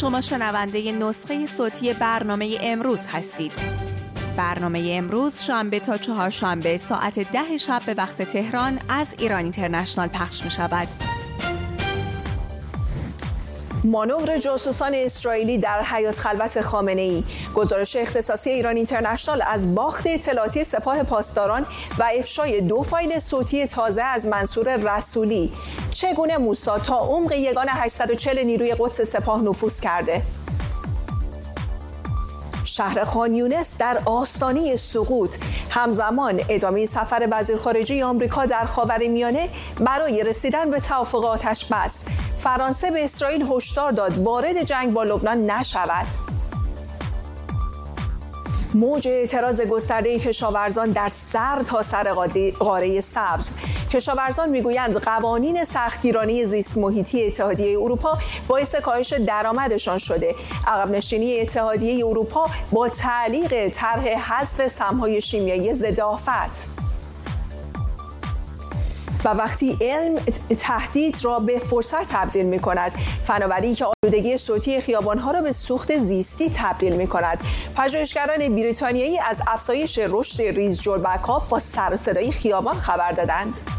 شما شنونده نسخه صوتی برنامه امروز هستید. برنامه امروز شنبه تا چهارشنبه ساعت ده شب به وقت تهران از ایران اینترنشنال پخش می شود مانور جاسوسان اسرائیلی در حیات خلوت خامنه ای گزارش اختصاصی ایران اینترنشنال از باخت اطلاعاتی سپاه پاسداران و افشای دو فایل صوتی تازه از منصور رسولی. چگونه موسا تا عمق یگان 840 نیروی قدس سپاه نفوذ کرده؟ شهر خان یونس در آستانه سقوط. همزمان ادامه سفر وزیر خارجه آمریکا در خاورمیانه برای رسیدن به توافق آتش بس. فرانسه به اسرائیل هشدار داد وارد جنگ با لبنان نشود. موج اعتراض گسترده کشاورزان در سر تا سر قاره سبز. کشاورزان می‌گویند قوانین سختگیرانه زیست محیطی اتحادیه اروپا باعث کاهش درآمدشان شده. عقب نشینی اتحادیه اروپا با تعلیق طرح حذف سمهای شیمیایی ضد و وقتی علم تهدید را به فرصت تبدیل می کند فناوری که آلودگی صوتی خیابانها را به سوخت زیستی تبدیل می کند پژوهشگران بریتانیایی از افزایش رشد ریز جربک با سر خیابان خبر دادند.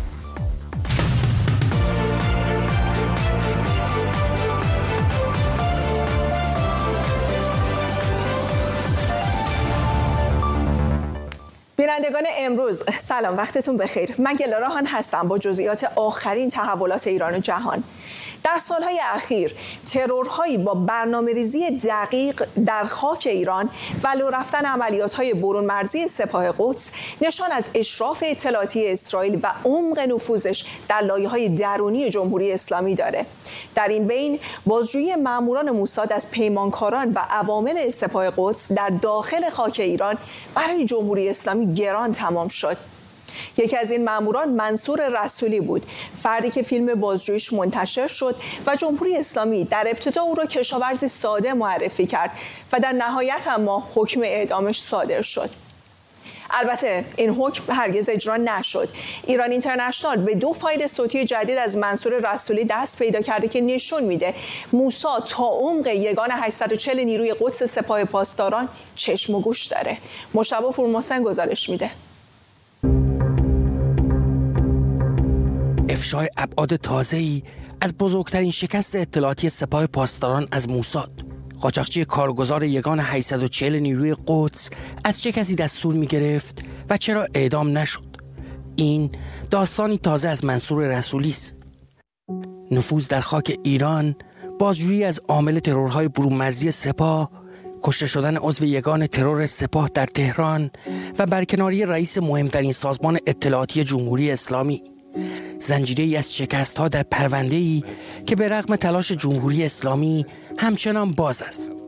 بینندگان امروز. سلام وقتتون بخیر. من گلراهان هستم با جزئیات آخرین تحولات ایران و جهان. در سالهای اخیر ترورهایی با برنامه ریزی دقیق در خاک ایران و لو رفتن عملیات های برون مرزی سپاه قدس نشان از اشراف اطلاعاتی اسرائیل و عمق نفوذش در لایه های درونی جمهوری اسلامی داره. در این بین بازجویی ماموران موساد از پیمانکاران و عوامل سپاه قدس در داخل خاک ایران برای جمهوری اسلامی گران تمام شد. یکی از این ماموران منصور رسولی بود. فردی که فیلم بازجویش منتشر شد و جمهوری اسلامی در ابتدا او را کشاورزی ساده معرفی کرد و در نهایت اما حکم اعدامش صادر شد. البته این حکم هرگز اجرا نشد. ایران اینترنشنال به دو فایل صوتی جدید از منصور رسولی دست پیدا کرده که نشون میده موسا تا عمق یگان 840 نیروی قدس سپاه پاسداران چشم و گوش داره. مشتبه پورمحسن گزارش میده. افشای ابعاد تازه‌ای از بزرگترین شکست اطلاعاتی سپاه پاسداران از موساد قاچاقچی کارگزار یگان 840 نیروی قدس از چه کسی دستور می گرفت و چرا اعدام نشد؟ این داستانی تازه از منصور رسولی است. نفوذ در خاک ایران بازجویی از عامل ترورهای برومرزی سپاه کشته شدن عضو یگان ترور سپاه در تهران و برکناری رئیس مهمترین سازمان اطلاعاتی جمهوری اسلامی. زنجیره ای از شکست ها در پرونده ای که به رغم تلاش جمهوری اسلامی همچنان باز است.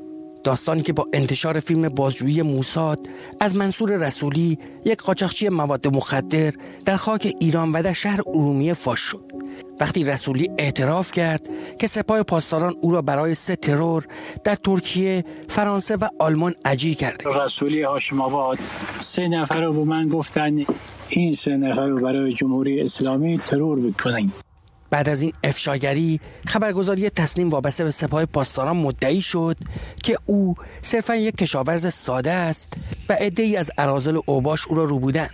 داستانی که با انتشار فیلم بازجویی موساد از منصور رسولی یک قاچاقچی مواد مخدر در خاک ایران و در شهر ارومیه فاش شد. وقتی رسولی اعتراف کرد که سپاه پاسداران او را برای سه ترور در ترکیه، فرانسه و آلمان اجیر کرده. رسولی هاشم آباد سه نفر رو به من گفتن این سه نفر رو برای جمهوری اسلامی ترور بکنین. بعد از این افشاگری خبرگزاری تسلیم وابسته به سپاه پاسداران مدعی شد که او صرفا یک کشاورز ساده است و ای از ارازل اوباش او را رو بودن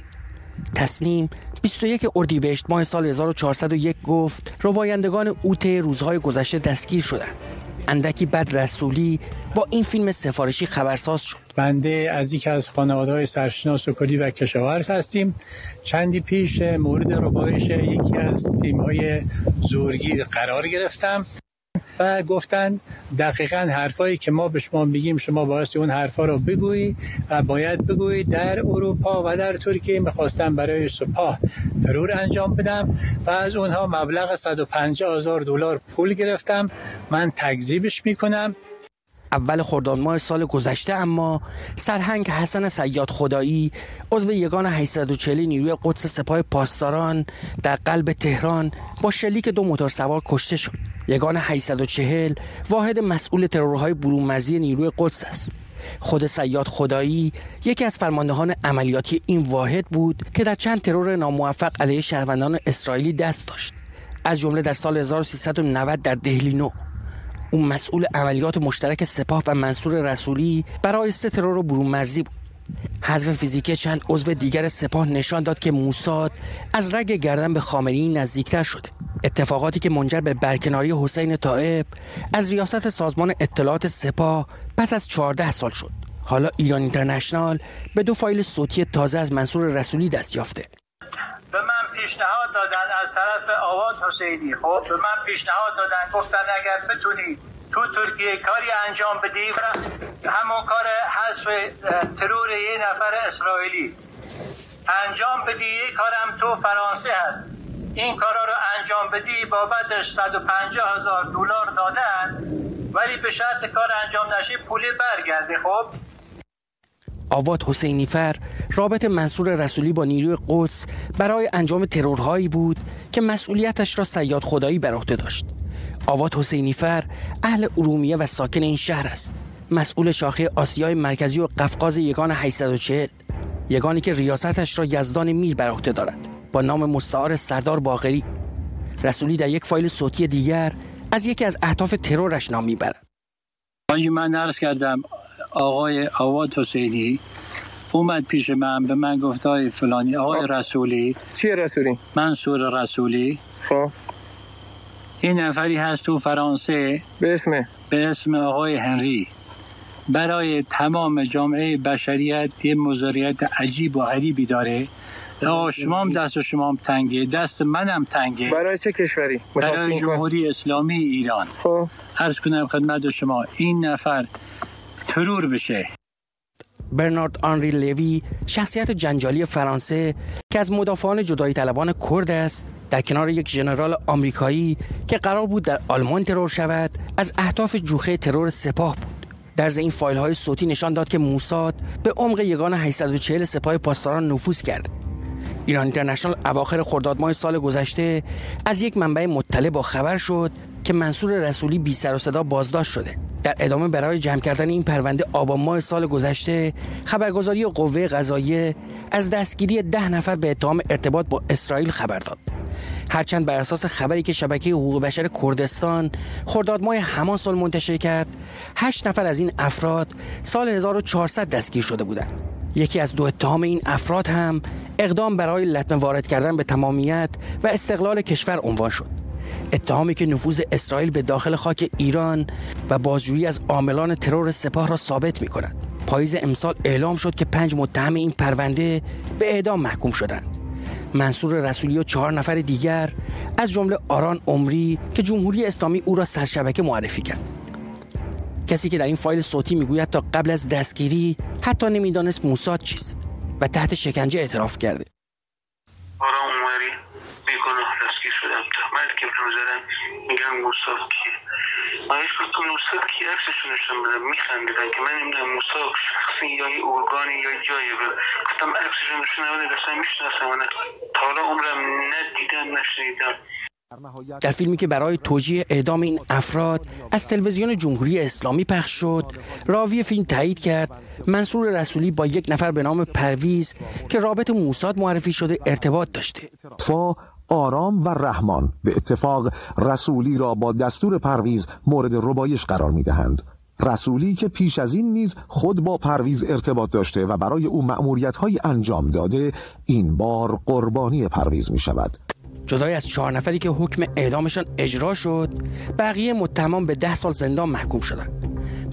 تسلیم 21 اردیبهشت ماه سال 1401 گفت روایندگان اوت روزهای گذشته دستگیر شدند. اندکی بعد رسولی با این فیلم سفارشی خبرساز شد. بنده از یکی از خانواده های سرشناس و کلی و کشاورز هستیم. چندی پیش مورد ربایش یکی از تیم های زورگیر قرار گرفتم و گفتن دقیقا حرفایی که ما به شما میگیم شما باید اون حرفا رو بگویی و باید بگویی در اروپا و در ترکیه می‌خواستم برای سپاه ترور انجام بدم و از اونها مبلغ 150 هزار دلار پول گرفتم. من تکذیبش می‌کنم. اول خرداد ماه سال گذشته اما سرهنگ حسن سیاد خدایی عضو یگان 840 نیروی قدس سپاه پاسداران در قلب تهران با شلیک دو موتور سوار کشته شد. یگان 840 واحد مسئول ترورهای برومرزی نیروی قدس است. خود سیاد خدایی یکی از فرماندهان عملیاتی این واحد بود که در چند ترور ناموفق علیه شهروندان اسرائیلی دست داشت. از جمله در سال 1390 در دهلی نو. اون مسئول عملیات مشترک سپاه و منصور رسولی برای ترور برون مرزی بود. حذف فیزیکی چند عضو دیگر سپاه نشان داد که موساد از رگ گردن به خامنه‌ای نزدیکتر شده. اتفاقاتی که منجر به برکناری حسین طائب از ریاست سازمان اطلاعات سپاه پس از 14 سال شد. حالا ایران اینترنشنال به دو فایل صوتی تازه از منصور رسولی دست یافته. پیشنهاد دادن از طرف آواز حسینی. خب به من پیشنهاد دادن گفتن اگر بتونی تو ترکیه کاری انجام بدی همون کار حذف ترور یه نفر اسرائیلی انجام بدی یه کارم تو فرانسه هست. این کارا رو انجام بدی بابتش 150 هزار دلار دادن ولی به شرط کار انجام نشه پولی برگرده. خب؟ آواد حسینی فر رابط منصور رسولی با نیروی قدس برای انجام ترورهایی بود که مسئولیتش را سیاد خدایی بر عهده داشت. آواد حسینی فر اهل ارومیه و ساکن این شهر است. مسئول شاخه آسیای مرکزی و قفقاز یگان 840 یگانی که ریاستش را یزدان میر بر عهده دارد. با نام مستعار سردار باقری. رسولی در یک فایل صوتی دیگر از یکی از اهداف ترورش نام می‌برد. من عرض کردم آقای آواد حسینی اومد پیش من به من گفت های فلانی آقای خب. رسولی. چیه رسولی؟ منصور رسولی. خب. این نفری هست تو فرانسه. به اسم؟ به اسم آقای هنری. برای تمام جامعه بشریت یه مزاریت عجیب و غریبی داره. آقا شما هم دست شما هم تنگه دست منم تنگه. برای چه کشوری؟ برای جمهوری اسلامی ایران. خب. عرض کنم خدمت شما این نفر ترور بشه. برنارد آنری لوی شخصیت جنجالی فرانسه که از مدافعان جدایی طلبان کرد است در کنار یک ژنرال آمریکایی که قرار بود در آلمان ترور شود از اهداف جوخه ترور سپاه بود. در این فایل های صوتی نشان داد که موساد به عمق یگان 840 سپاه پاسداران نفوذ کرد. ایران اینترنشنال اواخر خرداد ماه سال گذشته از یک منبع مطلع با خبر شد که منصور رسولی بی سر و صدا بازداشت شده. در ادامه برای جمع کردن این پرونده آبان ماه سال گذشته خبرگزاری قوه قضاییه از دستگیری ده نفر به اتهام ارتباط با اسرائیل خبر داد. هرچند بر اساس خبری که شبکه حقوق بشر کردستان خرداد ماه همان سال منتشر کرد هشت نفر از این افراد سال 1400 دستگیر شده بودند. یکی از دو اتهام این افراد هم اقدام برای لطمه وارد کردن به تمامیت و استقلال کشور عنوان شد. اتهامی که نفوذ اسرائیل به داخل خاک ایران و بازجویی از عاملان ترور سپاه را ثابت می کند. پاییز امسال اعلام شد که پنج متهم این پرونده به اعدام محکوم شدند. منصور رسولی و چهار نفر دیگر از جمله آران عمری که جمهوری اسلامی او را سرشبکه معرفی کرد. کسی که در این فایل صوتی می‌گوید تا قبل از دستگیری حتی نمی‌دانست موساد چیست و تحت شکنجه اعتراف کرده. آرام عمری بیگناه دستگیر شدم تهمت که برم زدن میگن موساد کیه؟ من هیچ گفتم موساد کی عکسشون نشون بدم؟ میخندیدن که من نمی‌دونم موساد شخصی یا یه ارگانی یا جایی به گفتم عکسشون نشون نبوده اصلا می‌شناسم تا حالا عمرم ندیدم نشنیدم. در فیلمی که برای توجیه اعدام این افراد از تلویزیون جمهوری اسلامی پخش شد راوی فیلم تایید کرد منصور رسولی با یک نفر به نام پرویز که رابط موساد معرفی شده ارتباط داشته. فا آرام و رحمان به اتفاق رسولی را با دستور پرویز مورد ربایش قرار می دهند. رسولی که پیش از این نیز خود با پرویز ارتباط داشته و برای او مأموریت انجام داده این بار قربانی پرویز می شود جدای از چهار نفری که حکم اعدامشان اجرا شد بقیه متهمان به ده سال زندان محکوم شدند.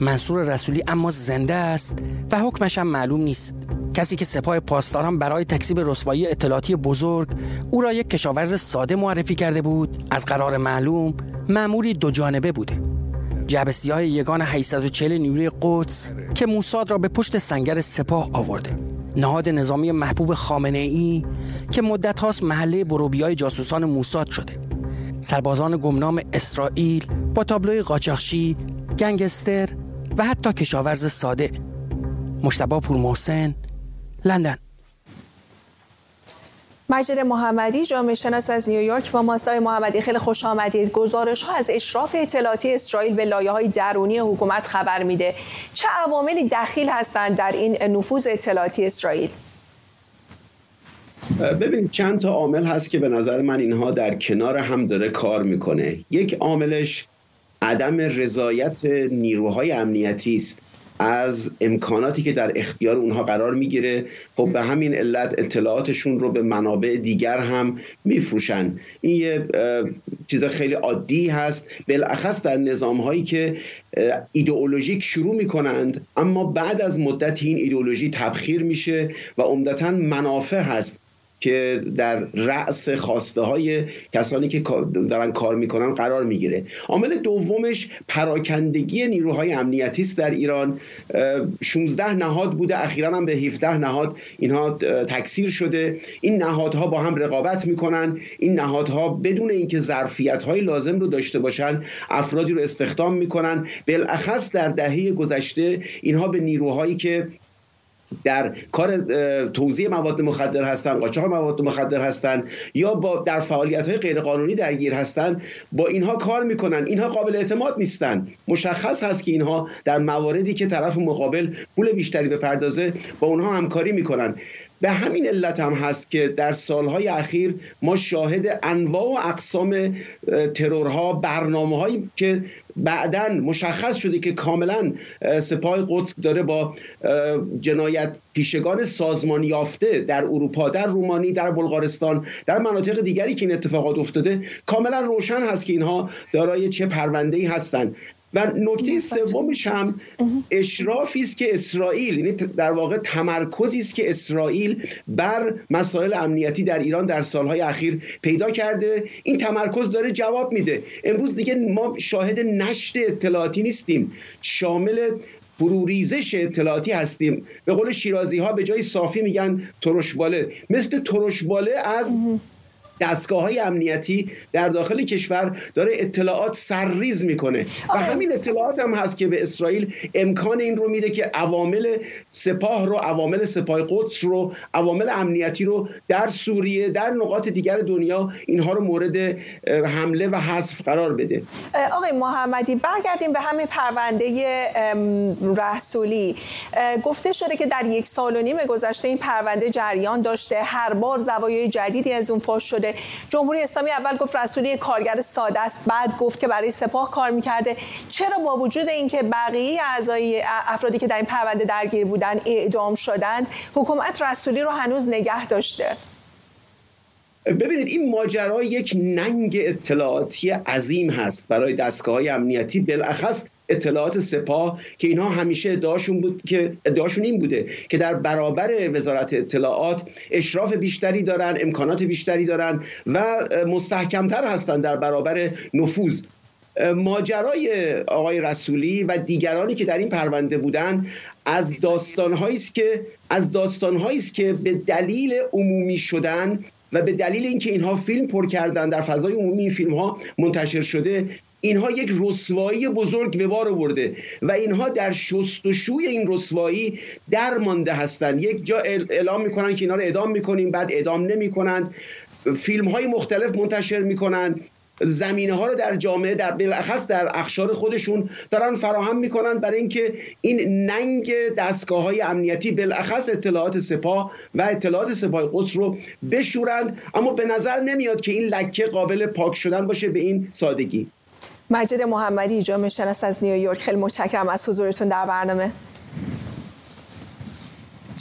منصور رسولی اما زنده است و حکمش هم معلوم نیست. کسی که سپاه پاسداران برای تکسیب رسوایی اطلاعاتی بزرگ او را یک کشاورز ساده معرفی کرده بود. از قرار معلوم معمولی دو جانبه بوده. جعب سیاه یگان 840 نیروی قدس که موساد را به پشت سنگر سپاه آورده. نهاد نظامی محبوب خامنه ای که مدت هاست محله بروبیای جاسوسان موساد شده. سربازان گمنام اسرائیل با تابلوی قاچاخچی گنگستر و حتی کشاورز ساده. مشتبا پور محسن لندن. مجید محمدی جامعه شناس از نیویورک با ماستای محمدی. خیلی خوش آمدید. گزارش ها از اشراف اطلاعاتی اسرائیل به لایه های درونی حکومت خبر میده. چه عواملی دخیل هستند در این نفوذ اطلاعاتی اسرائیل؟ ببینید چند تا عامل هست که به نظر من اینها در کنار هم داره کار می‌کنه. یک عاملش عدم رضایت نیروهای امنیتی است. از امکاناتی که در اختیار اونها قرار می‌گیره خب به همین علت اطلاعاتشون رو به منابع دیگر هم میفروشن. این یه چیز خیلی عادی هست. بالاخص در نظام هایی که ایدئولوژیک شروع می‌کنند اما بعد از مدت این ایدئولوژی تبخیر میشه و عمدتا منافع هست. که در رأس خواسته های کسانی که دارن کار می‌کنن قرار می‌گیره. عامل دومش پراکندگی نیروهای امنیتی است در ایران. 16 نهاد بوده اخیرا هم به 17 نهاد اینها تکثیر شده. این نهادها با هم رقابت می‌کنن. این نهادها بدون اینکه ظرفیت های لازم رو داشته باشن افرادی رو استخدام می‌کنن. بالاخص در دهه گذشته اینها به نیروهایی که در کار توزیع مواد مخدر هستن قاچاق مواد مخدر هستن یا با در فعالیت های غیرقانونی درگیر هستن با اینها کار می‌کنن اینها قابل اعتماد نیستن. مشخص هست که اینها در مواردی که طرف مقابل پول بیشتری بپردازه با اونها همکاری می‌کنن. به همین علت هم هست که در سالهای اخیر ما شاهد انواع و اقسام ترورها برنامه هایی که بعدا مشخص شده که کاملا سپاه قدس داره با جنایت پیشگان سازمان یافته در اروپا در رومانی در بلغارستان در مناطق دیگری که این اتفاقات افتاده کاملا روشن هست که اینها دارای چه پرونده هستند و نکته سومش هم اشرافی است که اسرائیل یعنی در واقع تمرکزی است که اسرائیل بر مسائل امنیتی در ایران در سالهای اخیر پیدا کرده. این تمرکز داره جواب میده. امروز دیگه ما شاهد نشر اطلاعاتی نیستیم. شامل بروریزش اطلاعاتی هستیم. به قول شیرازی ها به جای صافی میگن ترشباله. مثل ترشباله از دستگاه های امنیتی در داخل کشور داره اطلاعات سرریز می‌کنه. و همین اطلاعات هم هست که به اسرائیل امکان این رو میده که عوامل سپاه رو عوامل سپاه قدس رو عوامل امنیتی رو در سوریه در نقاط دیگر دنیا اینها رو مورد حمله و حذف قرار بده. آقای محمدی برگردیم به همین پرونده رسولی. گفته شده که در یک سال و نیم گذشته این پرونده جریان داشته. هر بار زوایای جدیدی از اون فاش شده جمهوری اسلامی اول گفت رسولی کارگر ساده است بعد گفت که برای سپاه کار می‌کرده. چرا با وجود اینکه بقیه اعضای افرادی که در این پرونده درگیر بودن اعدام شدند حکومت رسولی رو هنوز نگه داشته؟ ببینید این ماجرا یک ننگ اطلاعاتی عظیم هست برای دستگاه های امنیتی. بالاخص اطلاعات سپاه که اینها همیشه ادعاشون بود که ادعاشون این بوده که در برابر وزارت اطلاعات اشراف بیشتری دارن امکانات بیشتری دارن و مستحکمتر هستند در برابر نفوذ. ماجرای آقای رسولی و دیگرانی که در این پرونده بودن از داستانهایی است که از داستانهایی است که به دلیل عمومی شدن و به دلیل اینکه اینها فیلم پر کردن در فضای عمومی این فیلم ها منتشر شده اینها یک رسوایی بزرگ به بار آورده و اینها در شستشوی این رسوایی در مانده هستند یک جا اعلام می‌کنن که اینا رو اعدام می‌کنیم بعد اعدام نمی‌کنن. فیلم های مختلف منتشر می‌کنن. زمینه ها رو در جامعه در بالاخص در اخشار خودشون دارن فراهم می‌کنن برای اینکه این ننگ دستگاه های امنیتی بالاخص اطلاعات سپاه و اطلاعات سپاه قدس رو بشورند. اما به نظر نمیاد که این لکه قابل پاک شدن باشه به این سادگی. مجید محمدی جامعه شناس از نیویورک. خیلی متشکرم از حضورتون در برنامه.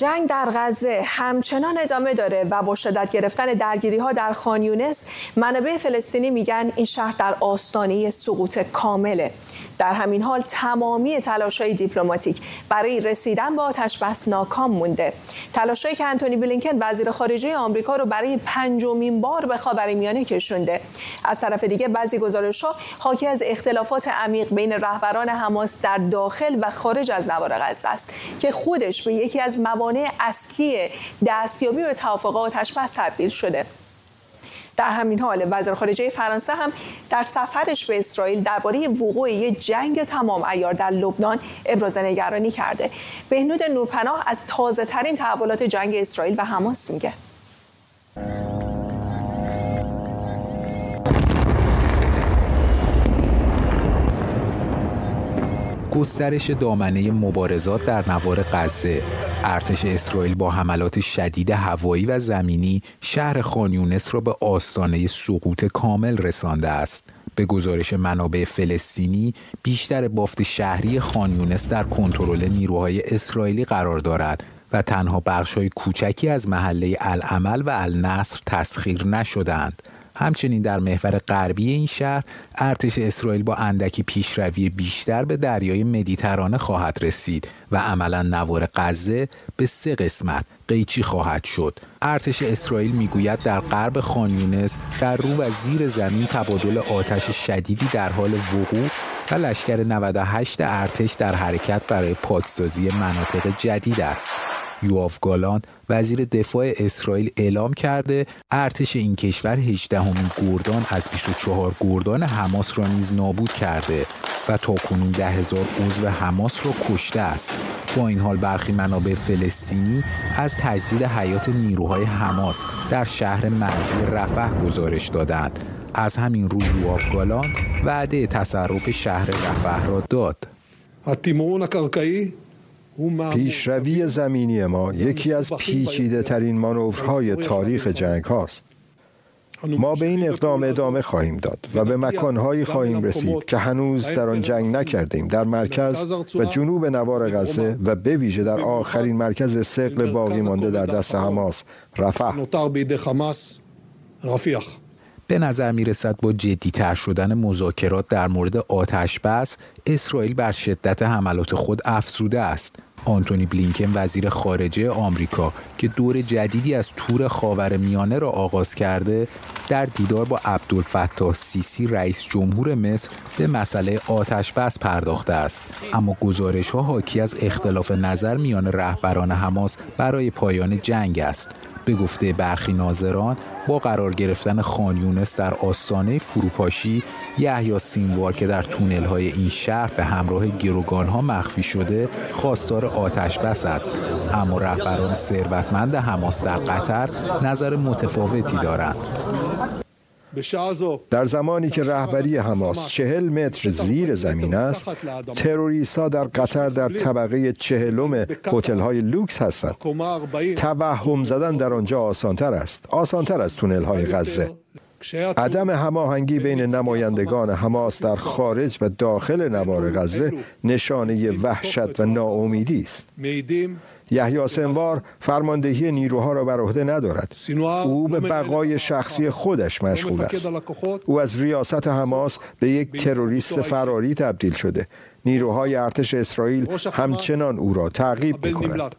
جنگ در غزه همچنان ادامه داره و با شدت گرفتن درگیری ها در خانیونس منابع فلسطینی میگن این شهر در آستانه سقوط کامله. در همین حال تمامی های دیپلماتیک برای رسیدن به آتش بس ناکام مونده. تلاشایی که انتونی بلینکن وزیر خارجه آمریکا رو برای پنجمین بار به خاورمیانه کشونده. از طرف دیگه بعضی ها حاکی از اختلافات عمیق بین رهبران حماس در داخل و خارج از نوار غزه است که خودش به یکی از موانع اصلی دستیابی به توافق آتش بس تبدیل شده. در همین حال وزیر خارجه فرانسه هم در سفرش به اسرائیل درباره وقوع یک جنگ تمام ایار در لبنان ابراز نگرانی کرده. بهنود نورپناه از تازه ترین تحولات جنگ اسرائیل و حماس میگه. گسترش دامنه مبارزات در نوار غزه. ارتش اسرائیل با حملات شدید هوایی و زمینی شهر خانیونس را به آستانه سقوط کامل رسانده است. به گزارش منابع فلسطینی بیشتر بافت شهری خانیونس در کنترل نیروهای اسرائیلی قرار دارد و تنها بخش کوچکی از محله العمل و النصر تسخیر نشدند همچنین در محور غربی این شهر ارتش اسرائیل با اندکی پیشروی بیشتر به دریای مدیترانه خواهد رسید و عملا نوار غزه به سه قسمت قیچی خواهد شد. ارتش اسرائیل می‌گوید در غرب خانیونس در رو و زیر زمین تبادل آتش شدیدی در حال وقوع و لشکر 98 ارتش در حرکت برای پاکسازی مناطق جدید است. یواف گالان وزیر دفاع اسرائیل اعلام کرده ارتش این کشور 18 همین گردان از 24 گردان حماس را نیز نابود کرده و تا کنون ده هزار عضو حماس را کشته است. با این حال برخی منابع فلسطینی از تجدید حیات نیروهای حماس در شهر مرزی رفح گزارش دادند. از همین رو یواف گالان وعده تصرف شهر رفح را داد. پیشروی زمینی ما یکی از پیچیده ترین مانورهای تاریخ جنگ هاست. ما به این اقدام ادامه خواهیم داد و به مکانهایی خواهیم رسید که هنوز در آن جنگ نکردیم در مرکز و جنوب نوار غزه و به ویژه در آخرین مرکز سقل باقی مانده در دست حماس رفح به نظر می رسد با جدیتر شدن مذاکرات در مورد آتش بس اسرائیل بر شدت حملات خود افزوده است. آنتونی بلینکن وزیر خارجه آمریکا که دور جدیدی از تور خاور میانه را آغاز کرده در دیدار با عبدالفتاح سیسی رئیس جمهور مصر به مسئله آتش بس پرداخته است. اما گزارش ها حاکی از اختلاف نظر میان رهبران حماس برای پایان جنگ است. به گفته برخی ناظران با قرار گرفتن خانیونس در آستانه فروپاشی یحیی سینوار که در تونل های این شهر به همراه گروگان ها مخفی شده خواستار آتش بس است. اما رهبران ثروتمند حماس در قطر نظر متفاوتی دارند. در زمانی که رهبری حماس چهل متر زیر زمین است تروریست ها در قطر در طبقه چهلم هتل های لوکس هستند. توهم زدن در آنجا آسانتر است. آسانتر از تونل های غزه. عدم هماهنگی بین نمایندگان حماس در خارج و داخل نوار غزه نشانه وحشت و ناامیدی است. یحیی سنوار فرماندهی نیروها را بر عهده ندارد. او به بقای شخصی خودش مشغول است. او از ریاست حماس به یک تروریست فراری تبدیل شده. نیروهای ارتش اسرائیل همچنان او را تعقیب می‌کنند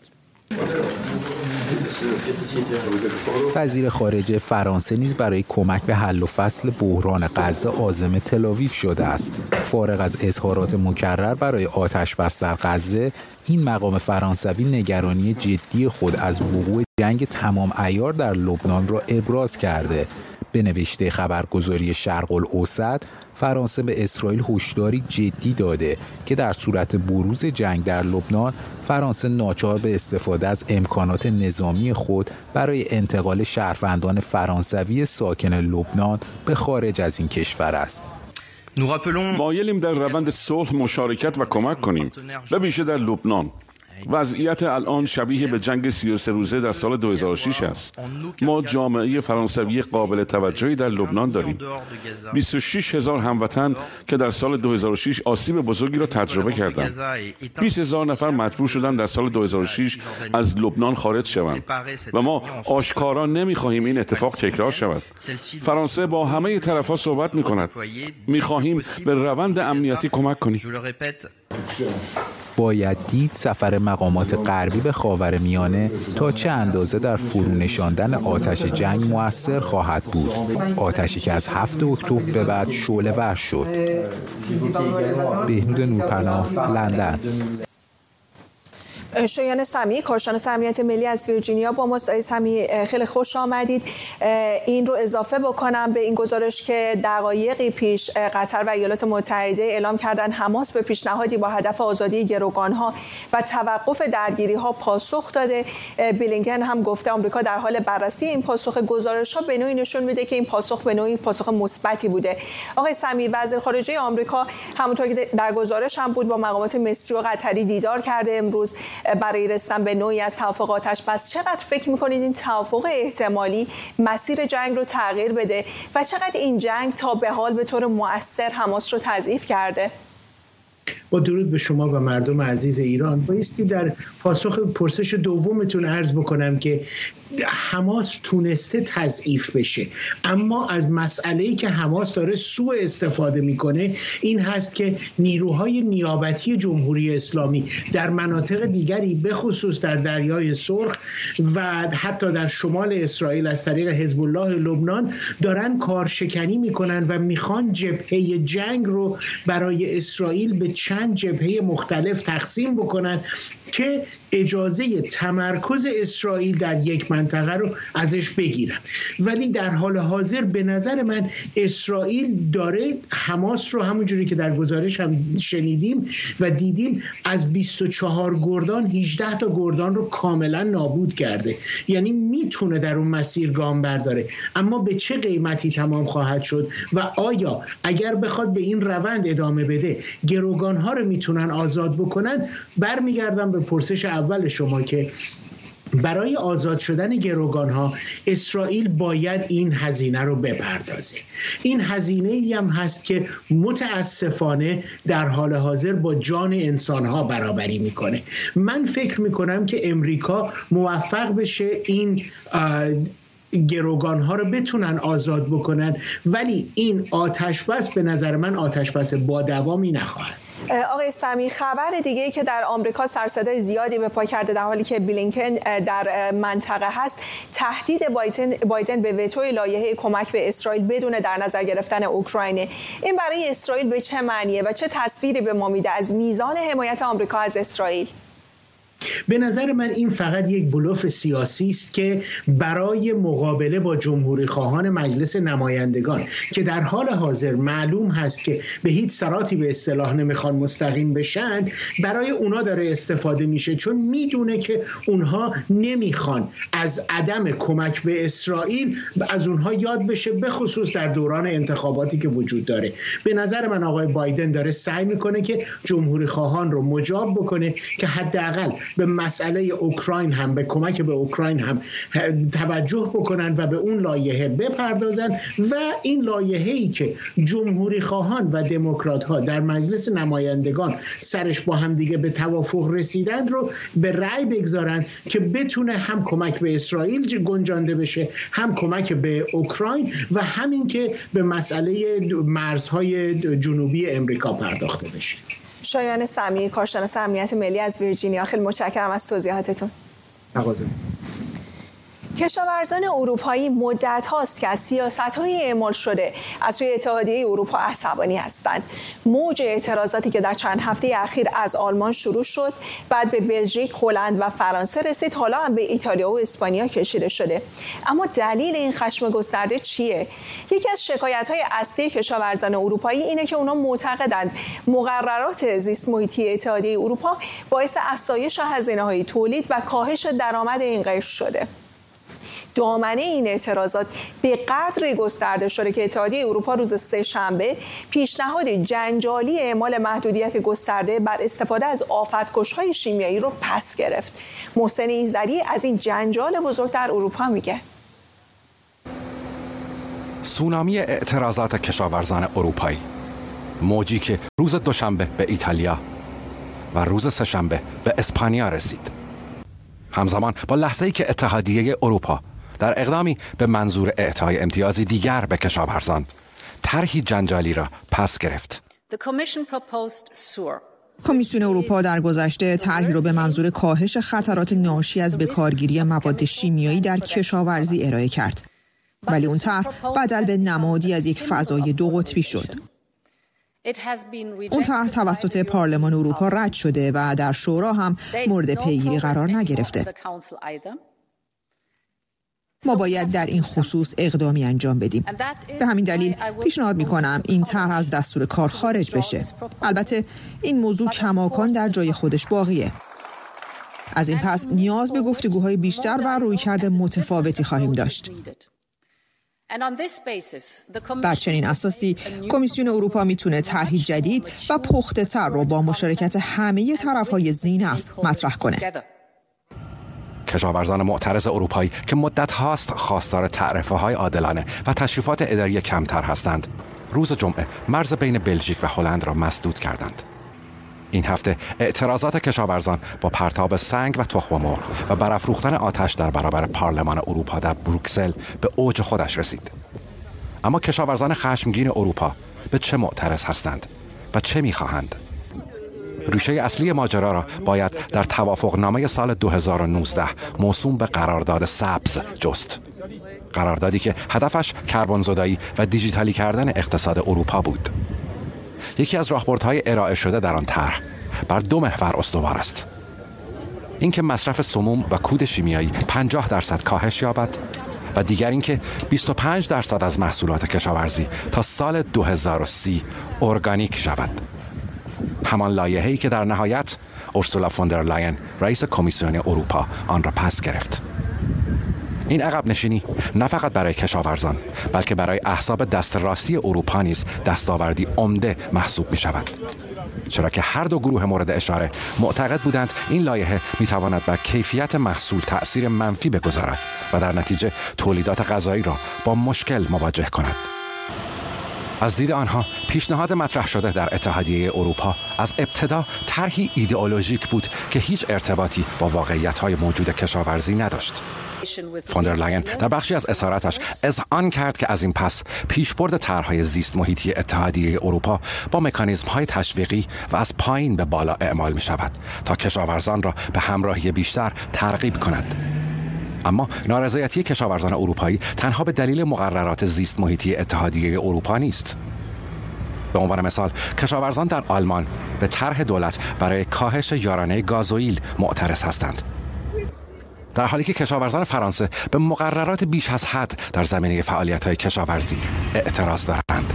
وزیر خارجه فرانسه نیز برای کمک به حل و فصل بحران غزه عازم تلاویف شده است. فارغ از اظهارات مکرر برای آتش بس در غزه این مقام فرانسوی نگرانی جدی خود از وقوع جنگ تمام ایار در لبنان را ابراز کرده به نوشته خبرگزاری شرق الاوسط فرانسه به اسرائیل هشداری جدی داده که در صورت بروز جنگ در لبنان فرانسه ناچار به استفاده از امکانات نظامی خود برای انتقال شهروندان فرانسوی ساکن لبنان به خارج از این کشور است. مایلیم در روند صلح مشارکت و کمک کنیم به ویژه در لبنان. وضعیت الان شبیه به جنگ 33 روزه در سال 2006 است. ما جامعه فرانسوی قابل توجهی در لبنان داریم. 26 هزار هموطن که در سال 2006 آسیب بزرگی را تجربه کردند. 20 هزار نفر مجبور شدند در سال 2006 از لبنان خارج شوند و ما آشکارا نمی‌خواهیم این اتفاق تکرار شود. فرانسه با همه طرفها صحبت می کند. می خواهیم به روند امنیتی کمک کنیم. باید دید سفر مقامات غربی به خاور میانه تا چه اندازه در فرو نشاندن آتش جنگ موثر خواهد بود. آتشی که از هفت اکتبر به بعد شعله ور شد. بهنود نورپناه لندن. شایان سمی کارشناس امنیت ملی از ویرجینیا با ماست. سمی خیلی خوش آمدید. این رو اضافه بکنم به این گزارش که دقایقی پیش قطر و ایالات متحده اعلام کردن حماس به پیشنهادی با هدف آزادی گروگان ها و توقف درگیری ها پاسخ داده. بیلینگن هم گفته آمریکا در حال بررسی این پاسخ گزارش ها به نوعی نشون میده که این پاسخ به نوعی پاسخ مثبتی بوده. آقای سمی وزیر خارجه آمریکا همونطور که در گزارش هم بود با مقامات مصری و قطری دیدار کرده امروز. برای رسیدن به نوعی از توافقاتش پس چقدر فکر می‌کنید این توافق احتمالی مسیر جنگ رو تغییر بده و چقدر این جنگ تا به حال به طور مؤثر حماس رو تضعیف کرده؟ با درود به شما و مردم عزیز ایران. بایستی در پاسخ پرسش دومتون عرض بکنم که حماس تونسته تضعیف بشه. اما از مسئله که حماس داره سوء استفاده می‌کنه این هست که نیروهای نیابتی جمهوری اسلامی در مناطق دیگری به خصوص در دریای سرخ و حتی در شمال اسرائیل از طریق حزب الله لبنان دارن کارشکنی می‌کنن و می‌خوان جبهه جنگ رو برای اسرائیل به چند جبهه مختلف تقسیم بکنن که اجازه تمرکز اسرائیل در یک منطقه رو ازش بگیرن. ولی در حال حاضر به نظر من اسرائیل داره حماس رو همونجوری که در گزارش هم شنیدیم و دیدیم از 24 گردان 18 تا گردان رو کاملا نابود کرده. یعنی می‌تونه در اون مسیر گام برداره. اما به چه قیمتی تمام خواهد شد و آیا اگر بخواد به این روند ادامه بده گروگان ها رو می‌تونن آزاد بکنن؟ برمیگردم به پرسش شما که برای آزاد شدن گروگان ها اسرائیل باید این هزینه رو بپردازه. این هزینه ای هم هست که متاسفانه در حال حاضر با جان انسان ها برابری می‌کنه. من فکر می‌کنم که امریکا موفق بشه این گروگان ها رو بتونن آزاد بکنن ولی این آتش بس به نظر من آتش بس با دوامی نخواهد. آقای سمی خبر دیگه ای که در آمریکا سرصدای زیادی به پا کرده در حالی که بلینکن در منطقه هست تهدید بایدن, بایدن به وتوی لایحه کمک به اسرائیل بدون در نظر گرفتن اوکراین این برای اسرائیل به چه معنیه و چه تصویری به ما میده؟ از میزان حمایت آمریکا از اسرائیل. به نظر من این فقط یک بلوف سیاسی است که برای مقابله با جمهوری خواهان مجلس نمایندگان که در حال حاضر معلوم هست که به هیچ سراتی به اصطلاح نمی‌خوان مستقیم بشن برای اونا داره استفاده میشه چون می‌دونه که اونها نمی‌خوان از عدم کمک به اسرائیل از اونها یاد بشه به خصوص در دوران انتخاباتی که وجود داره. به نظر من آقای بایدن داره سعی می‌کنه که جمهوری خواهان رو مجاب بکنه که حداقل به مسئله اوکراین هم به کمک به اوکراین هم توجه بکنن و به اون لایحه بپردازن و این لایحه ای که جمهوری خواهان و دموکرات ها در مجلس نمایندگان سرش با هم دیگه به توافق رسیدن رو به رأی بگذارن که بتونه هم کمک به اسرائیل گنجانده بشه هم کمک به اوکراین و همین که به مسئله مرزهای جنوبی امریکا پرداخته بشه. شایان سمی کارشناس امنیت ملی از ویرجینیا. خیلی متشکرم از توضیحاتتون. کشاورزان اروپایی مدت هاست که از سیاست های اعمال شده از سوی اتحادیه اروپا عصبانی هستند. موج اعتراضاتی که در چند هفته اخیر از آلمان شروع شد بعد به بلژیک هلند و فرانسه رسید حالا هم به ایتالیا و اسپانیا کشیده شده. اما دلیل این خشم گسترده چیه؟ یکی از شکایت های اصلی کشاورزان اروپایی اینه که اونا معتقدند مقررات زیست محیطی اتحادیه اروپا باعث افزایش هزینه های تولید و کاهش درآمد این قشر شده. دامنه این اعتراضات به قدری گسترده شده که اتحادیه اروپا روز سه شنبه پیشنهاد جنجالی اعمال محدودیت گسترده بر استفاده از آفتکش‌های شیمیایی رو پس گرفت. محسن ایزدری از این جنجال بزرگ در اروپا میگه. سونامی اعتراضات کشاورزان اروپایی. موجی که روز دوشنبه به ایتالیا و روز سهشنبه به اسپانیا رسید. همزمان با لحظه ای که اتحادیه اروپا در اقدامی به منظور اعطای امتیازی دیگر به کشاورزان طرحی جنجالی را پس گرفت. کمیسیون اروپا در گذشته طرحی را به منظور کاهش خطرات ناشی از بکارگیری مواد شیمیایی در کشاورزی ارائه کرد. ولی اون طرح بدل به نمادی از یک فضای دو قطبی شد. اون طرح توسط پارلمان اروپا رد شده و در شورا هم مورد پیگیری قرار نگرفته. ما باید در این خصوص اقدامی انجام بدیم. به همین دلیل پیشنهاد می کنم این طرح از دستور کار خارج بشه. البته این موضوع کماکان در جای خودش باقیه. از این پس نیاز به گفتگوهای بیشتر و رویکرد متفاوتی خواهیم داشت. بر چنین اساسی کمیسیون اروپا می‌تونه طرحی جدید و پخته تر رو با مشارکت همه طرف های زینف مطرح کنه. کشاورزان معترض اروپایی که مدت هاست خواستار تعرفه های عادلانه و تشریفات اداری کمتر هستند. روز جمعه مرز بین بلژیک و هلند را مسدود کردند. این هفته اعتراضات کشاورزان با پرتاب سنگ و تخم مرغ و برافروختن آتش در برابر پارلمان اروپا در بروکسل به اوج خودش رسید. اما کشاورزان خشمگین اروپا به چه معترض هستند و چه می‌خواهند؟ ریشه اصلی ماجرا را باید در توافق نامه سال 2019 موسوم به قرارداد سبز جست. قراردادی که هدفش کربن زدایی و دیجیتالی کردن اقتصاد اروپا بود. یکی از راهبردهای ارائه شده در آن طرح بر دو محور استوار است. اینکه مصرف سموم و کود شیمیایی 50 درصد کاهش یابد و دیگر اینکه 25 درصد از محصولات کشاورزی تا سال 2030 ارگانیک شود. همان لایحه‌ای که در نهایت اورسولا فوندر لاین رئیس کمیسیون اروپا آن را پس گرفت. این عقب نشینی نه فقط برای کشاورزان بلکه برای احزاب دست راستی اروپا نیز دستاوردی عمده محسوب می شود چرا که هر دو گروه مورد اشاره معتقد بودند این لایحه می تواند بر کیفیت محصول تأثیر منفی بگذارد و در نتیجه تولیدات غذایی را با مشکل مواجه کند. از دید آنها پیشنهاد مطرح شده در اتحادیه اروپا از ابتدا طرحی ایدئولوژیک بود که هیچ ارتباطی با واقعیت های موجود کشاورزی نداشت. فوندرلاین در بخشی از اظهاراتش اذعان کرد که از این پس پیشبرد طرحهای زیست محیطی اتحادیه اروپا با مکانیزم های تشویقی و از پایین به بالا اعمال می شود تا کشاورزان را به همراهی بیشتر ترغیب کند. اما نارضایتی کشاورزان اروپایی تنها به دلیل مقررات زیست محیطی اتحادیه اروپا نیست. به عنوان مثال کشاورزان در آلمان به طرح دولت برای کاهش یارانه گازوئیل معترض هستند. در حالی که کشاورزان فرانسه به مقررات بیش از حد در زمینه فعالیت های کشاورزی اعتراض دارند.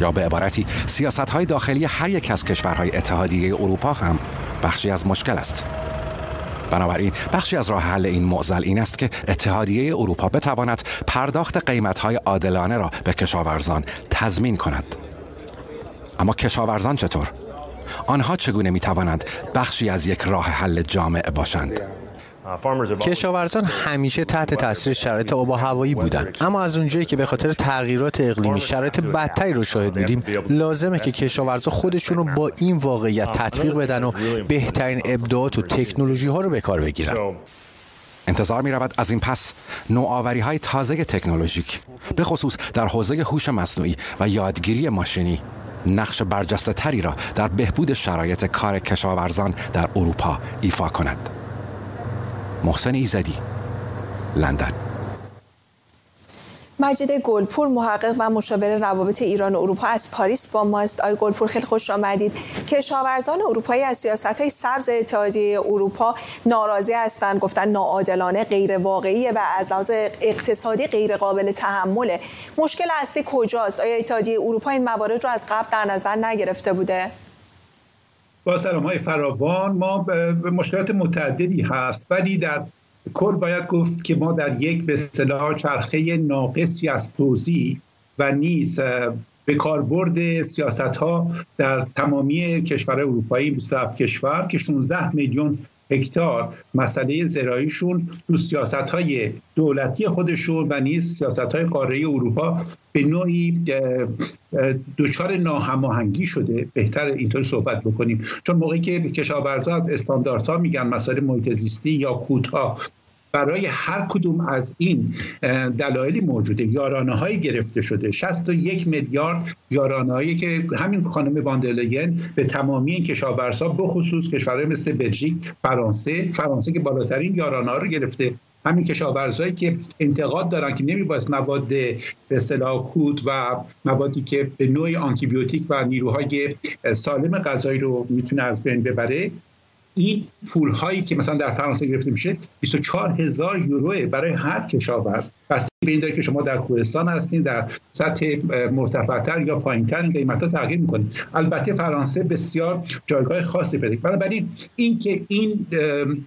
یا به عبارتی سیاست های داخلی هر یک از کشورهای اتحادیه اروپا هم بخشی از مشکل است. بنابراین بخشی از راه حل این معضل این است که اتحادیه اروپا بتواند پرداخت قیمتهای عادلانه را به کشاورزان تضمین کند. اما کشاورزان چطور؟ آنها چگونه می توانند بخشی از یک راه حل جامع باشند؟ کشاورزان همیشه تحت تاثیر شرایط آب و هوایی بودند اما از اونجایی که به خاطر تغییرات اقلیمی شرایط بدتری رو شاهد بودیم لازمه که کشاورزا خودشون رو با این واقعیت تطبیق بدن و بهترین ابداعات و تکنولوژی ها رو به کار بگیرن. انتظار می رود از این پس نوآوری های تازه تکنولوژیک به خصوص در حوزه هوش مصنوعی و یادگیری ماشینی نقش برجسته تری را در بهبود شرایط کار کشاورزان در اروپا ایفا کند. محسن ایزدی لندن. مجید گلپور محقق و مشاور روابط ایران و اروپا از پاریس با ما است. آقای گلپور خیلی خوش آمدید. کشاورزان اروپایی از سیاست های سبز اتحادیه اروپا ناراضی هستند. گفتن ناعادلانه غیر واقعی و از لحاظ اقتصادی غیر قابل تحمله. مشکل اصلی کجاست؟ آیا اتحادیه اروپا این موارد رو از قبل در نظر نگرفته بوده؟ با سلام های فراوان ما به مشکلات متعددی هست ولی در کل باید گفت که ما در یک به اصطلاح چرخه ناقصی از توضیح و نیز به کاربرد سیاست ها در تمامی کشور اروپایی 27 کشور که 16 میلیون هکتار مسئله زراعیشون تو سیاست های دولتی خودشون و نیز سیاست های قاره اروپا به نوعی دچار ناهماهنگی شده. بهتر اینطور صحبت بکنیم. چون موقعی که کشاورزا از استانداردها میگن مسائل محیط زیستی یا کودها برای هر کدوم از این دلایلی موجوده. یارانه های گرفته شده. 61 میلیارد یارانه هایی که همین خانم واندرلین به تمامی این کشاورزها بخصوص کشورهای مثل بلژیک فرانسه فرانسه که بالاترین یارانه ها رو گرفته. همین کشاورزایی که انتقاد دارن که نمیباید مواد به اصطلاح کود و موادی که به نوع آنتیبیوتیک و نیروهای سالم غذایی رو می‌تونه از بین ببره این پول هایی که مثلا در فرانسه گرفته میشه 24 هزار یورو برای هر کشاورز. به این داره که شما در کوهستان هستین در سطح مرتفعتر یا پایینتر این قیمت ها تغییر می‌کنه. البته فرانسه بسیار جایگاه خاصی پیدا بنابراین این که این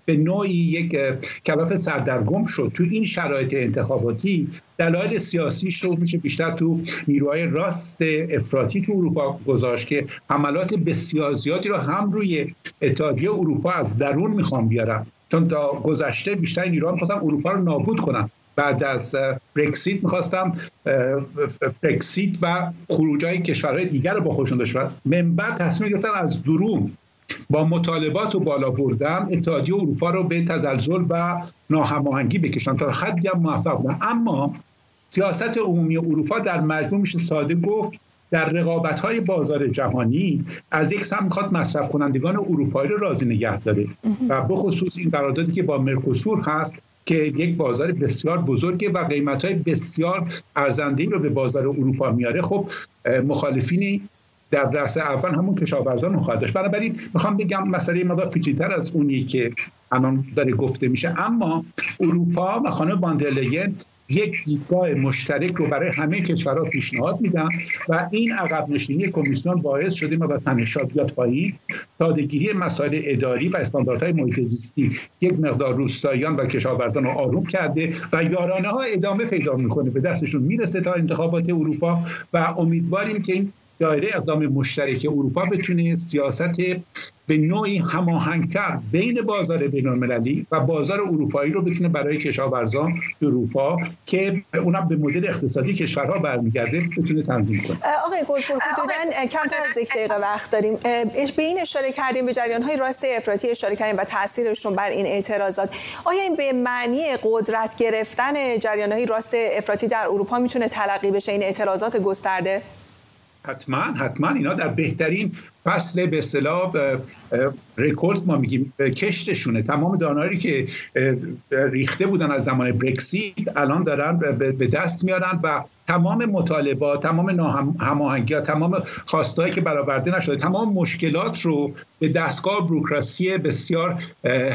به نوعی یک کلاف سردرگم شد تو این شرایط انتخاباتی دلایل سیاسیش رو میشه بیشتر تو نیروهای راست افراطی تو اروپا گذاشت که حملات بسیار زیادی رو هم روی اتحادیه اروپا از درون می‌خوام بیارن. چون تا گذشته بیشتر نیروها می‌خواستن اروپا رو نابود کنن. بعد از برکسیت می‌خواستم برکسیت و خروج های کشورهای دیگر رو با خودشون داشتن من بعد تصمیم گرفتن از درون با مطالبات و بالا بردن اتحادیه اروپا رو به تزلزل و ناهماهنگی بکشن تا حدی هم موفق بودن اما سیاست عمومی اروپا در مجموع میشه ساده گفت در رقابت های بازار جهانی از یک سم می‌خواد مصرف کنندگان اروپایی رو راضی نگه داره. و بخصوص این قراردادی که با مرکوسور هست که یک بازار بسیار بزرگه و قیمت های بسیار ارزنده رو به بازار اروپا میاره. خب مخالفینی در رأس اول همون کشاورزان خواهد داشت. بنابراین می‌خوام بگم مسئله مقدار پیچیدتر از اونی که الان داره گفته میشه. اما اروپا و خانم باندرلین یک دیدگاه مشترک رو برای همه کشورها پیشنهاد میدن و این عقب نشینی کمیسیون باعث شده ما با تنشات بیاد پایین. سادهگیری مسائل اداری و استانداردهای محیط زیستی یک مقدار روستاییان و کشاورزان رو آروم کرده و یارانه ها ادامه پیدا می‌کنه. به دستشون می‌رسه تا انتخابات اروپا و امیدواریم که این دایره اقدام مشترک اروپا بتونه سیاست به نوعی هماهنگتر بین بازار بین المللی و بازار اروپایی رو بتونه برای کشاورزان اروپا که اونم به مدل اقتصادی کشورها برمیگرده بتونه تنظیم کنه. آقای گلپور حدودا کمتر از یک دقیقه وقت داریم. به این اشاره کردیم به جریان های راست افراطی اشاره کردیم و تاثیرشون بر این اعتراضات. آیا این به معنی قدرت گرفتن جریان های راست افراطی در اروپا می‌تونه تلقی بشه این اعتراضات گسترده؟ حتما حتما اینا در بهترین فصل به اصطلاح رکورد ما میگیم کشتشونه. تمام دانایی که ریخته بودن از زمان برکسیت الان دارن به دست میارن و تمام مطالبات تمام هماهنگی تمام خواستهایی که برآورده نشده تمام مشکلات رو به دستگاه بروکراسی بسیار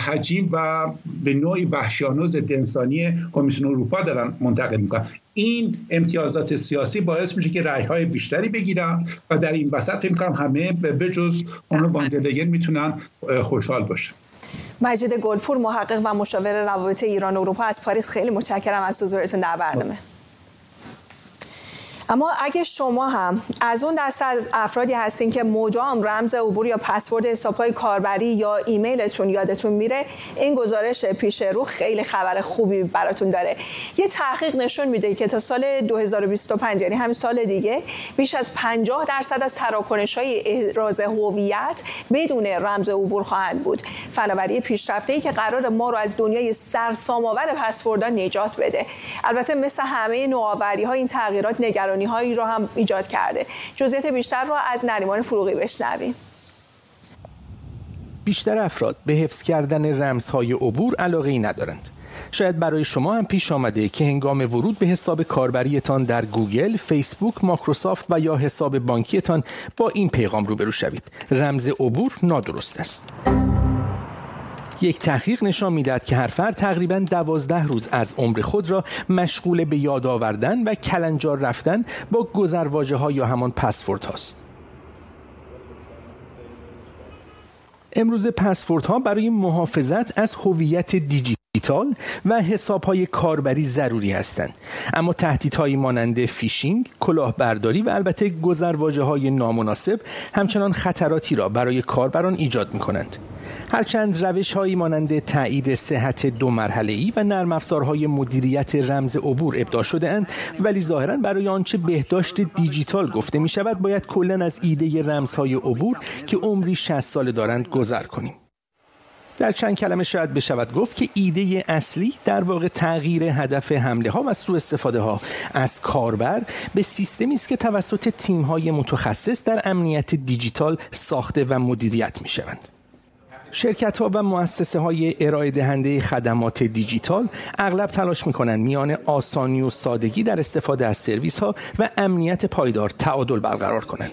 حجیم و به نوعی وحشیانه ضد انسانی کمیسیون اروپا دارن منتقل می‌کنن. این امتیازات سیاسی باعث میشه که رأی های بیشتری بگیرن و در این وسط فکر کنم همه به جز اون واندلگن می‌تونن خوشحال باشن. مجید گلفور محقق و مشاور روابط ایران اروپا از پاریس خیلی متشکرم از حضورتون در برنامه. اما اگه شما هم از اون دسته از افرادی هستین که مدام رمز عبور یا پسورد حسابهای کاربری یا ایمیلتون یادتون میره این گزارش پیش رو خیلی خبر خوبی براتون داره. یه تحقیق نشون میده که تا سال 2025 یعنی همین سال دیگه بیش از 50 درصد از تراکنش های احراز هویت بدون رمز عبور خواهند بود. فناوری پیشرفته ای که قرار ما رو از دنیای سرسام‌آور پسوردها نجات بده. البته مثل همه نوآوری ها این تغییرات نگران نگرانی هایی رو هم ایجاد کرده جزئیات بیشتر رو از نریمان فروغی بشنویم بیشتر افراد به حفظ کردن رمزهای عبور علاقه ای ندارند شاید برای شما هم پیش آمده که هنگام ورود به حساب کاربریتان در گوگل، فیسبوک، ماکروسافت و یا حساب بانکیتان با این پیغام روبرو شوید. رمز عبور نادرست است. یک تحقیق نشان می‌دهد که هر فرد تقریبا دوازده روز از عمر خود را مشغول به یاد آوردن و کلنجار رفتن با گذرواژه ها یا همان پسورد هاست. امروز پسورد ها برای محافظت از هویت دیجیتال و حساب های کاربری ضروری هستند اما تهدیدهایی مانند فیشینگ، کلاهبرداری و البته گذرواژه های نامناسب همچنان خطراتی را برای کاربران ایجاد می کنند. هرچند روش هایی مانند تایید صحت دو مرحله ای و نرم افزارهای مدیریت رمز عبور ابداع شده اند ولی ظاهرا برای آنچه بهداشت دیجیتال گفته می شود باید کلا از ایده رمزهای عبور که عمری 60 ساله دارند گذر کنیم در چند کلمه شاید بشود گفت که ایده اصلی در واقع تغییر هدف حمله ها و سوء استفاده ها از کاربر به سیستمی است که توسط تیم های متخصص در امنیت دیجیتال ساخته و مدیریت می شوند. شرکت ها و مؤسسه های ارائه دهنده خدمات دیجیتال اغلب تلاش می‌کنن میان آسانی و سادگی در استفاده از سرویس ها و امنیت پایدار تعادل برقرار کنند.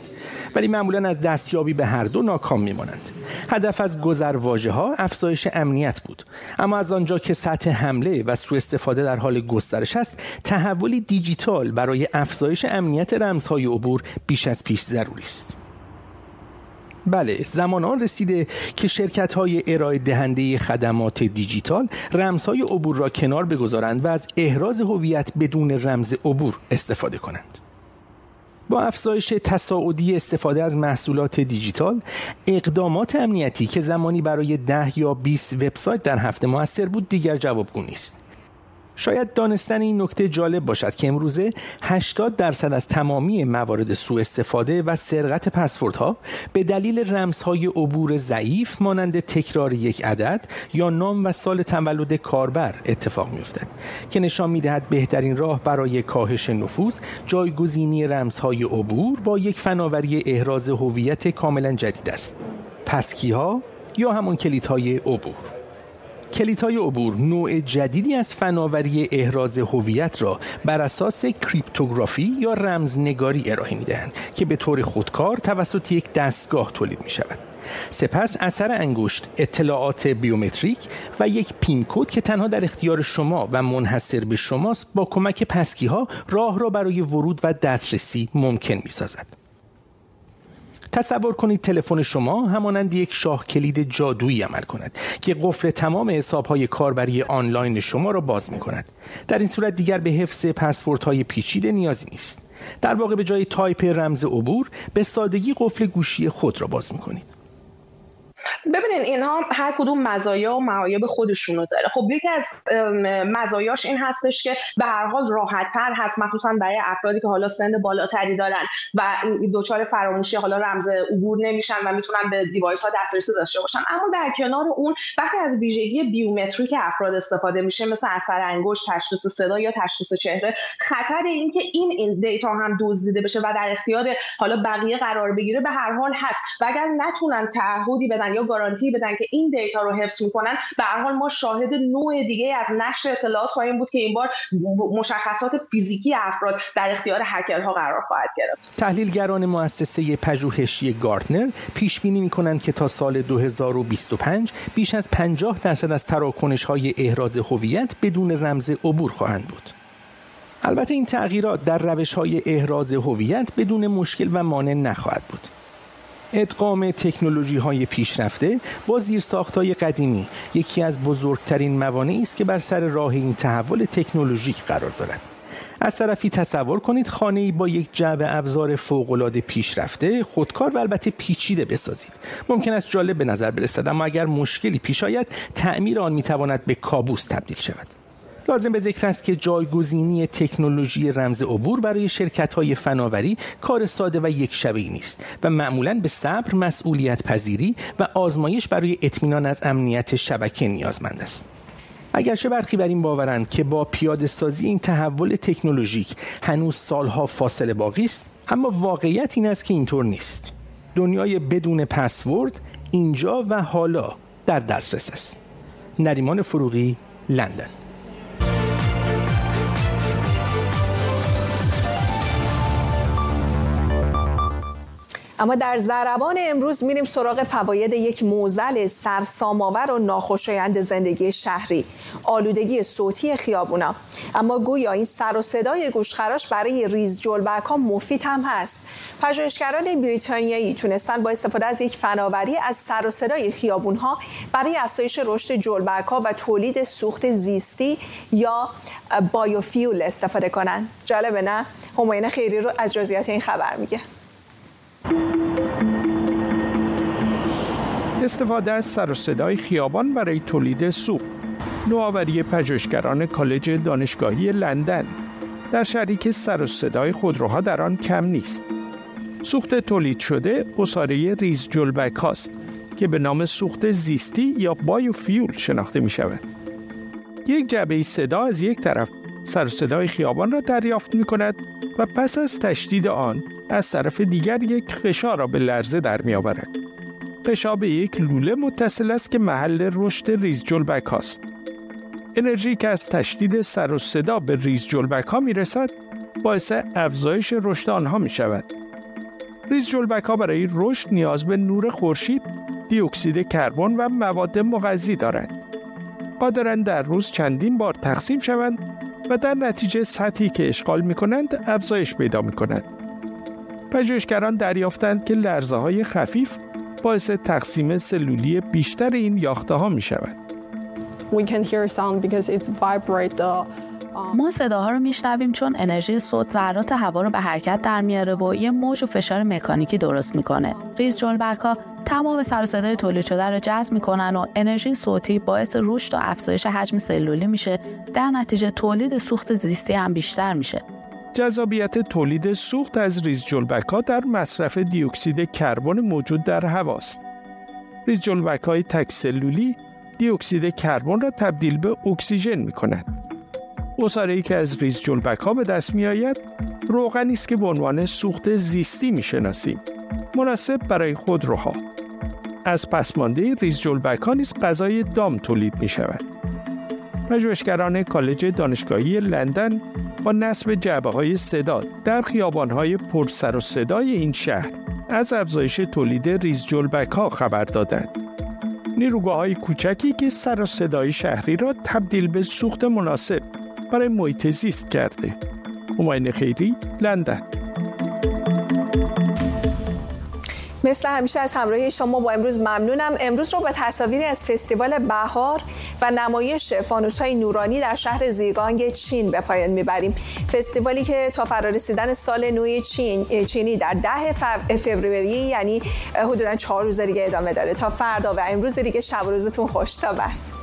ولی معمولا از دستیابی به هر دو ناکام میمانند. هدف از گذرواژه ها افزایش امنیت بود. اما از آنجا که سطح حمله و سوء استفاده در حال گسترش است تحولی دیجیتال برای افزایش امنیت رمزهای عبور بیش از پیش ضروری است. بله زمان آن رسیده که شرکت های ارائه دهنده خدمات دیجیتال رمزهای عبور را کنار بگذارند و از احراز هویت بدون رمز عبور استفاده کنند. با افزایش تصاعدی استفاده از محصولات دیجیتال اقدامات امنیتی که زمانی برای ده یا 20 وبسایت در هفته موثر بود دیگر جوابگو نیست. شاید دانستن این نکته جالب باشد که امروزه 80 درصد از تمامی موارد سوء استفاده و سرقت پسوردها به دلیل رمزهای عبور ضعیف مانند تکرار یک عدد یا نام و سال تولد کاربر اتفاق میافتد که نشان می‌دهد بهترین راه برای کاهش نفوذ جایگزینی رمزهای عبور با یک فناوری احراز هویت کاملا جدید است. پسکی ها یا همون کلیدهای عبور. کلیدهای عبور نوع جدیدی از فناوری احراز هویت را بر اساس کریپتوگرافی یا رمزنگاری ارائه می‌دهند که به طور خودکار توسط یک دستگاه تولید می شود. سپس اثر انگشت، اطلاعات بیومتریک و یک پین کد که تنها در اختیار شما و منحصر به شماست با کمک passkey ها راه را برای ورود و دسترسی ممکن می سازد. تصور کنید تلفن شما همانند یک شاه کلید جادویی عمل کند که قفل تمام حسابهای کاربری آنلاین شما را باز می کند در این صورت دیگر به حفظ پسوردهای پیچیده نیازی نیست. در واقع به جای تایپ رمز عبور به سادگی قفل گوشی خود را باز می کنید ببینین اینها هر کدوم مزایا و معایب خودشونو داره. خب یکی از مزایاش این هستش که به هر حال راحت تر هست مخصوصا برای افرادی که حالا سن بالاتری دارن و دچار فراموشی حالا رمز عبور نمیشن و می‌تونن به device ها دسترسی داشته باشن. اما در کنار اون وقتی از ویژگی بیومتریک افراد استفاده میشه مثل اثر انگشت تشخیص صدا یا تشخیص چهره خطر اینکه این این data هم دزدیده بشه و در اختیار حالا بقیه قرار بگیره به هر حال هست. و اگر نتونن تعهدی بدن یا گارانتی بدن که این دیتا رو حفظ می‌کنن. به هر حال ما شاهد نوع دیگه از نشر اطلاعات خواهیم بود که این بار مشخصات فیزیکی افراد در اختیار هکرها قرار خواهد گرفت. تحلیلگران مؤسسه پژوهشی گارتنر پیش بینی می‌کنند که تا سال 2025 بیش از 50 درصد از تراکنش های احراز هویت بدون رمز عبور خواهند بود. البته این تغییرات در روش های احراز هویت بدون مشکل و مانع نخواهد بود. ادغام تکنولوژی های پیشرفته با زیرساخت های قدیمی یکی از بزرگترین موانعی است که بر سر راه این تحول تکنولوژیک قرار دارد. از طرفی تصور کنید خانه با یک جعبه ابزار فوق‌العاده پیشرفته خودکار و البته پیچیده بسازید. ممکن است جالب به نظر برسد اما اگر مشکلی پیش آید تعمیر آن می‌تواند به کابوس تبدیل شود. لازم به ذکر است که جایگزینی تکنولوژی رمز عبور برای شرکت های فناوری کار ساده و یک شبهی نیست و معمولا به صبر مسئولیت پذیری و آزمایش برای اطمینان از امنیت شبکه نیازمند است. اگرچه برخی بر این باورند که با پیاده سازی این تحول تکنولوژیک هنوز سالها فاصله باقی است اما واقعیت این است که اینطور نیست. دنیای بدون پسورد اینجا و حالا در دسترس است. نریمان فروغی لندن. اما در زربان امروز میریم سراغ فواید یک موزل سرسام‌آور و ناخوشایند زندگی شهری آلودگی صوتی خیابونا. اما گویا این سر و صدای گوشخراش برای ریز جلبک ها مفید هم هست. پژوهشگران بریتانیایی تونستن با استفاده از یک فناوری از سر و صدای خیابون ها برای افزایش رشد جلبک ها و تولید سوخت زیستی یا بایوفیول استفاده کنند. جالبه نه؟ هماین خیری رو از جزئیات این خبر میگه. استفاده از سر و صدای خیابان برای تولید سوپ. نوآوری پژوهشگران کالج دانشگاهی لندن. در شریک سر و صدای خودروها در آن کم نیست. سوخت تولید شده اصاره ریز جلبک هاست که به نام سوخت زیستی یا بایوفیول شناخته می شود. یک جعبه صدا از یک طرف سر صدای خیابان را دریافت می کند و پس از تشدید آن از طرف دیگر یک فشار را به لرزه در می آورد. قشا به یک لوله متصل است که محل رشد ریز جلبک هاست. انرژی که از تشدید سر و صدا به ریز جلبک ها می رسد باعث افزایش رشد آنها می شود. ریز جلبک ها برای رشد نیاز به نور خورشید، دیوکسید کربن و مواد مغذی دارند. قادرند در روز چندین بار تقسیم شوند و در نتیجه سطحی که اشغال می کنند افزایش پیدا می کنند. پژوهشگران دریافتند که لرزه های خفیف باعث تقسیم سلولی بیشتر این یاخته ها می شود. ما صداها رو میشنویم چون انرژی صوت ذرات هوا رو به حرکت در میاره و یه موج و فشار مکانیکی درست می‌کنه. ریز جلبک ها تمام سر و صدای تولید شده رو جذب می‌کنن و انرژی صوتی باعث رشد و افزایش حجم سلولی میشه در نتیجه تولید سوخت زیستی هم بیشتر میشه. جذابیت تولید سوخت از ریز جلبک ها در مصرف دیوکسید کربن موجود در هواست. ریز جلبک های تک سلولی دیوکسید کربن را تبدیل به اکسیژن می کنند. ای که از ریز جلبک ها به دست می آید روغنی است که به عنوان سوخت زیستی می شناسیم. مناسب برای خودروها. از پسمانده ریز جلبک ها نیز غذای دام تولید می شود. پژوهشگران کالج دانشگاهی لندن با نصب جعبه های صدا در خیابان های پرسر و صدای این شهر از افزایش تولید ریز جلبک ها خبر دادند. نیروگاه های کوچکی که سر و صدای شهری را تبدیل به سوخت مناسب برای محیط زیست کرده. هماین خیری، لندن. مثل همیشه از همراهی شما با امروز ممنونم. امروز رو با تصاویری از فستیوال بهار و نمایش فانوس های نورانی در شهر زیگانگ چین به پایان می‌بریم. فستیوالی که تا فرارسیدن سال نوی چین چینی در ده فوریه یعنی حدودا چهار روز دیگه ادامه داره. تا فردا و امروز دیگه شب روزتون خوش تا بعد.